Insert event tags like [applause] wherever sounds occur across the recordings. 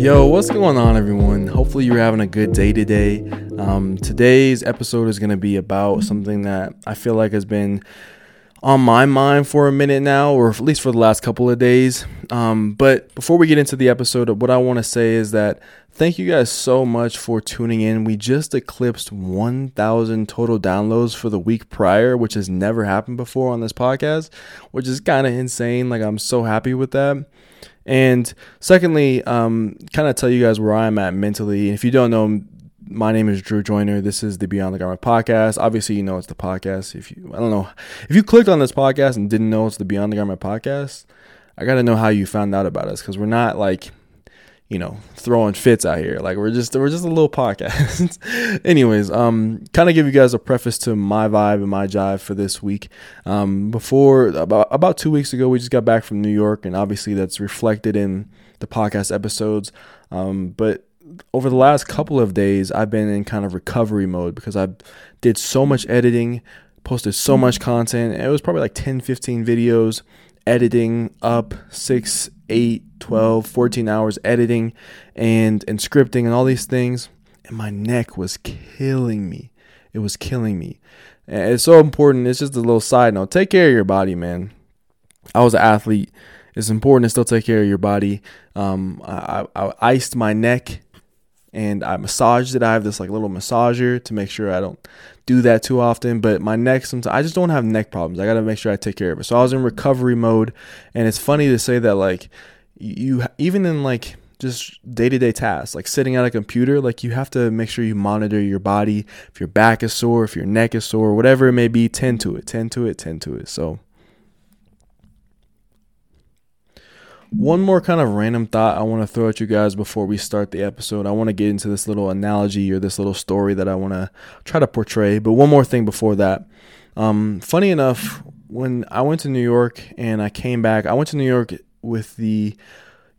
Yo, what's going on, everyone? Hopefully, you're having a good day today. Um, today's episode is going to be about something that I feel like has been on my mind for a minute now, or at least for the last couple of days. Um, but before we get into the episode, what I want to say is that thank you guys so much for tuning in. We just eclipsed 1,000 total downloads for the week prior, which has never happened before on this podcast, which is kind of insane. Like, I'm so happy with that. And secondly, um, kind of tell you guys where I'm at mentally. If you don't know, my name is Drew Joyner. This is the Beyond the Garment podcast. Obviously, you know it's the podcast. If you, I don't know, if you clicked on this podcast and didn't know it's the Beyond the Garment podcast, I got to know how you found out about us because we're not like you know, throwing fits out here. Like we're just we're just a little podcast. [laughs] Anyways, um, kind of give you guys a preface to my vibe and my jive for this week. Um, before about about two weeks ago, we just got back from New York, and obviously that's reflected in the podcast episodes. Um, but over the last couple of days, I've been in kind of recovery mode because I did so much editing, posted so much content. It was probably like 10, 15 videos, editing up six, 8, 12, 14 hours editing and and scripting and all these things and my neck was killing me. It was killing me. And it's so important. It's just a little side note. Take care of your body, man. I was an athlete. It's important to still take care of your body. Um, I, I, I iced my neck and I massaged it. I have this like little massager to make sure I don't do that too often. But my neck, sometimes I just don't have neck problems. I got to make sure I take care of it. So I was in recovery mode, and it's funny to say that like you even in like just day-to-day tasks like sitting at a computer like you have to make sure you monitor your body if your back is sore if your neck is sore whatever it may be tend to it tend to it tend to it so one more kind of random thought I want to throw at you guys before we start the episode. I want to get into this little analogy or this little story that I want to try to portray. But one more thing before that. Um, funny enough, when I went to New York and I came back, I went to New York with the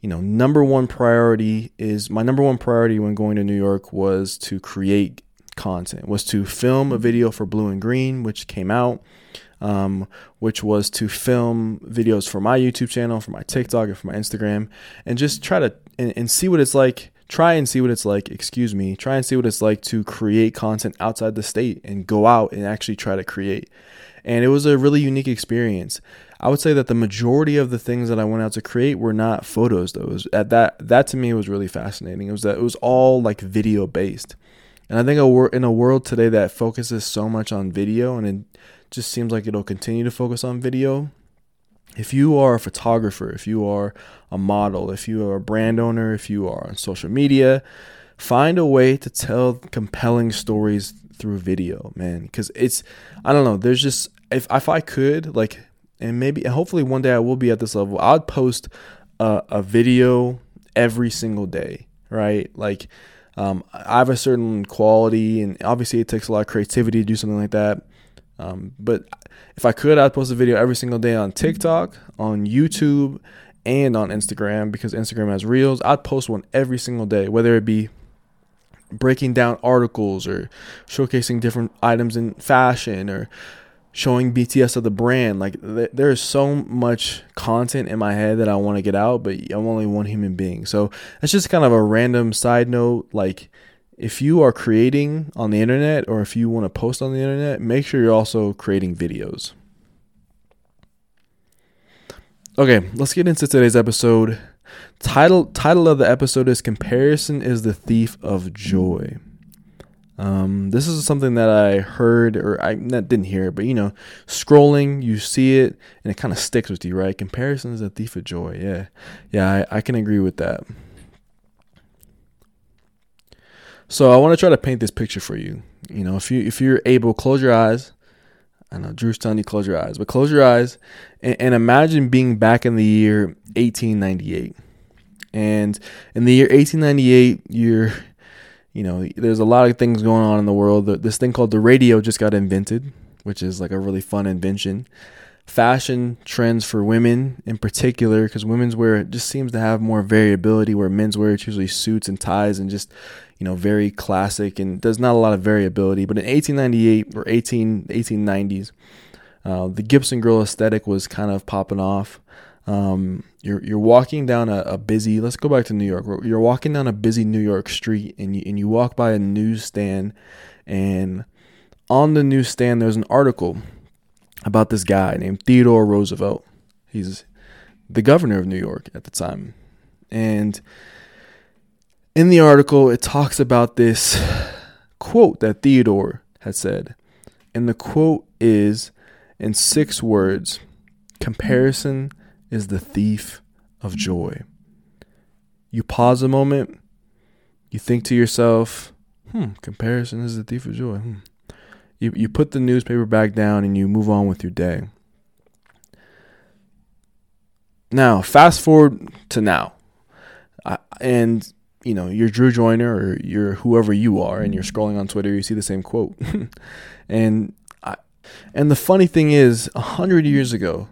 you know number one priority is my number one priority when going to New York was to create content was to film a video for Blue and Green which came out um, which was to film videos for my YouTube channel for my TikTok and for my Instagram and just try to and, and see what it's like try and see what it's like excuse me try and see what it's like to create content outside the state and go out and actually try to create and it was a really unique experience I would say that the majority of the things that I went out to create were not photos though. Was, at that that to me was really fascinating. It was that it was all like video based. And I think in a world today that focuses so much on video and it just seems like it'll continue to focus on video, if you are a photographer, if you are a model, if you are a brand owner, if you are on social media, find a way to tell compelling stories through video, man. Because it's, I don't know, there's just, if, if I could, like, and maybe hopefully one day I will be at this level. I'd post a, a video every single day, right? Like um, I have a certain quality, and obviously it takes a lot of creativity to do something like that. Um, but if I could, I'd post a video every single day on TikTok, on YouTube, and on Instagram because Instagram has reels. I'd post one every single day, whether it be breaking down articles or showcasing different items in fashion or showing BTS of the brand. Like th- there is so much content in my head that I want to get out, but I'm only one human being. So that's just kind of a random side note. Like if you are creating on the internet or if you want to post on the internet, make sure you're also creating videos. Okay, let's get into today's episode. Title title of the episode is Comparison is the Thief of Joy. Um, this is something that I heard, or I didn't hear but you know, scrolling, you see it, and it kind of sticks with you, right? Comparison is a thief of joy. Yeah, yeah, I, I can agree with that. So I want to try to paint this picture for you. You know, if you if you're able, close your eyes. I know Drew's telling you close your eyes, but close your eyes and, and imagine being back in the year 1898. And in the year 1898, you're you know, there's a lot of things going on in the world. This thing called the radio just got invented, which is like a really fun invention. Fashion trends for women in particular, because women's wear just seems to have more variability, where men's wear it's usually suits and ties and just, you know, very classic and there's not a lot of variability. But in 1898 or 18, 1890s, uh, the Gibson girl aesthetic was kind of popping off. Um, you're you're walking down a, a, busy. Let's go back to New York. You're walking down a busy New York street, and you and you walk by a newsstand, and on the newsstand there's an article about this guy named Theodore Roosevelt. He's the governor of New York at the time, and in the article it talks about this quote that Theodore had said, and the quote is in six words: "Comparison." Is the thief of joy. You pause a moment, you think to yourself, hmm, comparison is the thief of joy. Hmm. You, you put the newspaper back down and you move on with your day. Now, fast forward to now. I, and, you know, you're Drew Joyner or you're whoever you are, and you're scrolling on Twitter, you see the same quote. [laughs] and I, and the funny thing is, a hundred years ago,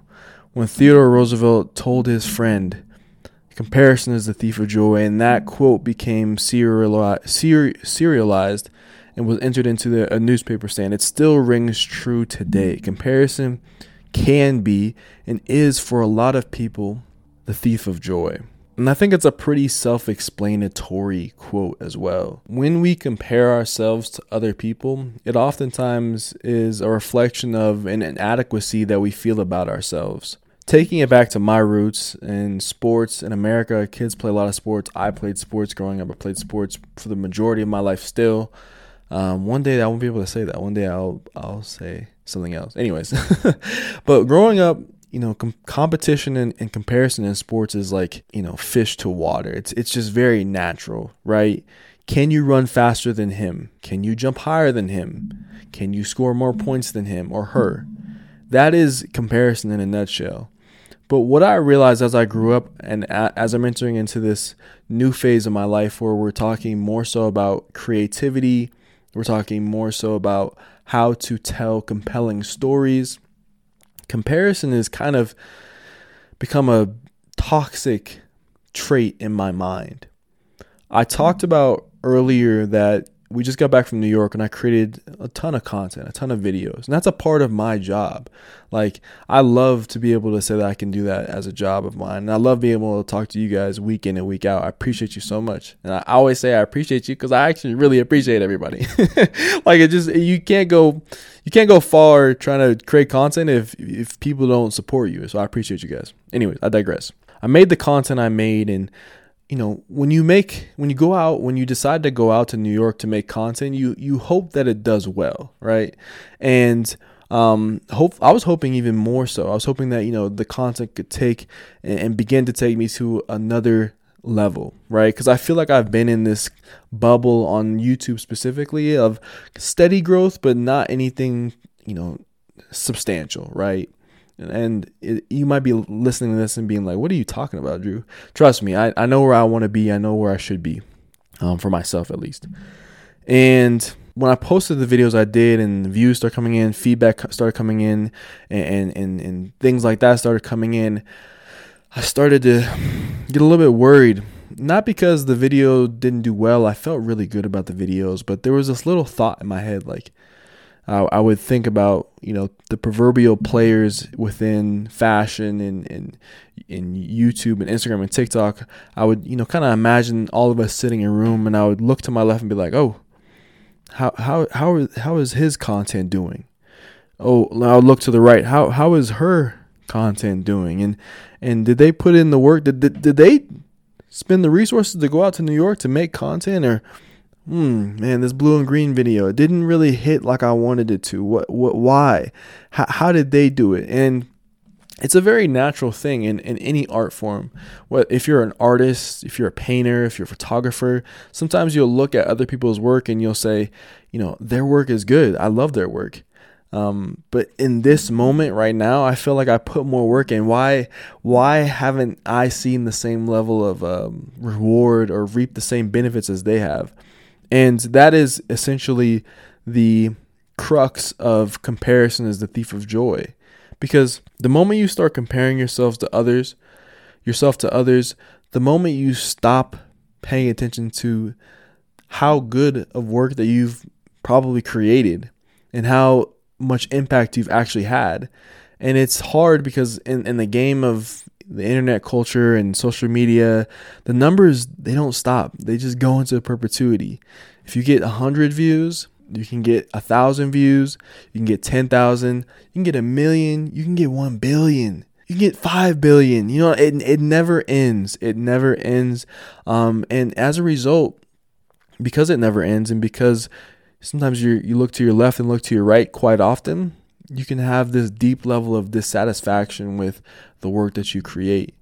when Theodore Roosevelt told his friend, Comparison is the thief of joy, and that quote became serialized and was entered into the, a newspaper stand. It still rings true today. Comparison can be and is for a lot of people the thief of joy. And I think it's a pretty self explanatory quote as well. When we compare ourselves to other people, it oftentimes is a reflection of an inadequacy that we feel about ourselves. Taking it back to my roots in sports in America, kids play a lot of sports. I played sports growing up. I played sports for the majority of my life still. Um, one day I won't be able to say that. One day I'll I'll say something else. Anyways, [laughs] but growing up, you know, com- competition and, and comparison in sports is like, you know, fish to water. It's it's just very natural, right? Can you run faster than him? Can you jump higher than him? Can you score more points than him or her? That is comparison in a nutshell. But what I realized as I grew up and as I'm entering into this new phase of my life where we're talking more so about creativity, we're talking more so about how to tell compelling stories, comparison has kind of become a toxic trait in my mind. I talked about earlier that we just got back from New York and I created a ton of content, a ton of videos. And that's a part of my job. Like, I love to be able to say that I can do that as a job of mine. And I love being able to talk to you guys week in and week out. I appreciate you so much. And I always say I appreciate you because I actually really appreciate everybody. [laughs] like, it just, you can't go, you can't go far trying to create content if, if people don't support you. So I appreciate you guys. Anyways, I digress. I made the content I made and you know when you make when you go out when you decide to go out to New York to make content you you hope that it does well right? And um hope I was hoping even more so. I was hoping that you know the content could take and, and begin to take me to another level right? Because I feel like I've been in this bubble on YouTube specifically of steady growth but not anything you know substantial right and it, you might be listening to this and being like, what are you talking about, Drew? Trust me, I, I know where I want to be. I know where I should be, um, for myself at least. And when I posted the videos I did and views started coming in, feedback started coming in, and, and, and things like that started coming in, I started to get a little bit worried. Not because the video didn't do well, I felt really good about the videos, but there was this little thought in my head like, uh, I would think about you know the proverbial players within fashion and and in YouTube and Instagram and TikTok. I would you know kind of imagine all of us sitting in a room, and I would look to my left and be like, oh, how how how is, how is his content doing? Oh, I would look to the right. How how is her content doing? And and did they put in the work? Did did, did they spend the resources to go out to New York to make content or hmm, man, this blue and green video, it didn't really hit like I wanted it to. What, what, why? How, how did they do it? And it's a very natural thing in, in any art form. What if you're an artist, if you're a painter, if you're a photographer, sometimes you'll look at other people's work and you'll say, you know, their work is good. I love their work. Um, but in this moment right now, I feel like I put more work in. Why, why haven't I seen the same level of um, reward or reap the same benefits as they have? And that is essentially the crux of comparison is the thief of joy. Because the moment you start comparing yourselves to others, yourself to others, the moment you stop paying attention to how good of work that you've probably created and how much impact you've actually had. And it's hard because in, in the game of the internet culture and social media, the numbers they don't stop. They just go into perpetuity. If you get 100 views, you can get a thousand views, you can get 10,000, you can get a million, you can get 1 billion. You can get 5 billion. You know it, it never ends. It never ends. Um, and as a result because it never ends and because sometimes you you look to your left and look to your right quite often you can have this deep level of dissatisfaction with the work that you create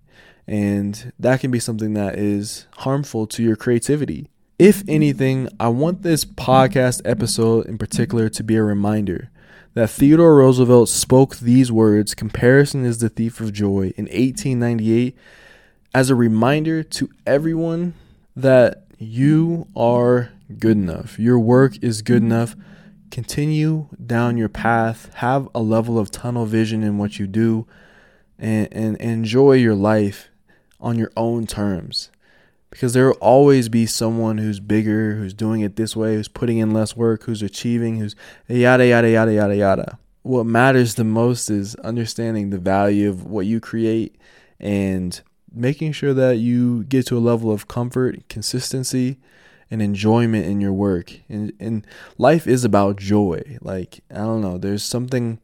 and that can be something that is harmful to your creativity if anything, I want this podcast episode in particular to be a reminder that Theodore Roosevelt spoke these words comparison is the thief of joy in 1898 as a reminder to everyone that you are good enough. Your work is good enough. Continue down your path, have a level of tunnel vision in what you do, and, and enjoy your life on your own terms because there will always be someone who's bigger, who's doing it this way, who's putting in less work, who's achieving, who's yada, yada, yada, yada, yada. What matters the most is understanding the value of what you create and making sure that you get to a level of comfort, consistency, and enjoyment in your work. And, and life is about joy. Like, I don't know, there's something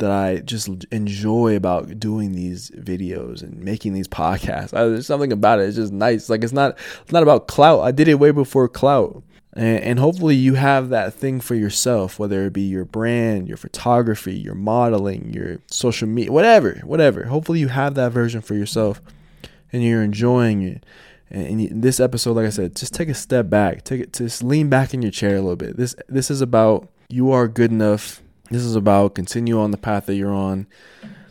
that I just enjoy about doing these videos and making these podcasts. I, there's something about it. It's just nice. Like it's not it's not about clout. I did it way before clout. And, and hopefully you have that thing for yourself, whether it be your brand, your photography, your modeling, your social media, whatever, whatever. Hopefully you have that version for yourself and you're enjoying it. And in this episode, like I said, just take a step back, take it, just lean back in your chair a little bit. This this is about you are good enough this is about continue on the path that you're on.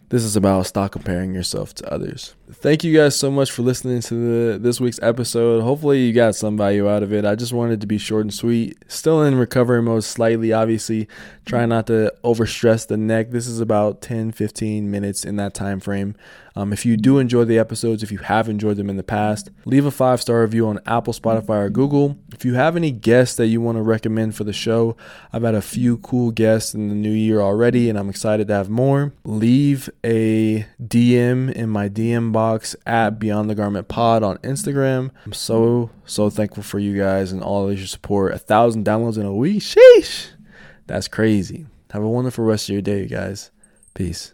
This is about stop comparing yourself to others. Thank you guys so much for listening to the, this week's episode. Hopefully, you got some value out of it. I just wanted to be short and sweet. Still in recovery mode slightly, obviously. Try not to overstress the neck. This is about 10, 15 minutes in that time frame. Um, if you do enjoy the episodes, if you have enjoyed them in the past, leave a five star review on Apple, Spotify, or Google. If you have any guests that you want to recommend for the show, I've had a few cool guests in the new year already, and I'm excited to have more. Leave a DM in my DM box at Beyond the Garment Pod on Instagram. I'm so, so thankful for you guys and all of your support. A thousand downloads in a week. Sheesh. That's crazy. Have a wonderful rest of your day, guys. Peace.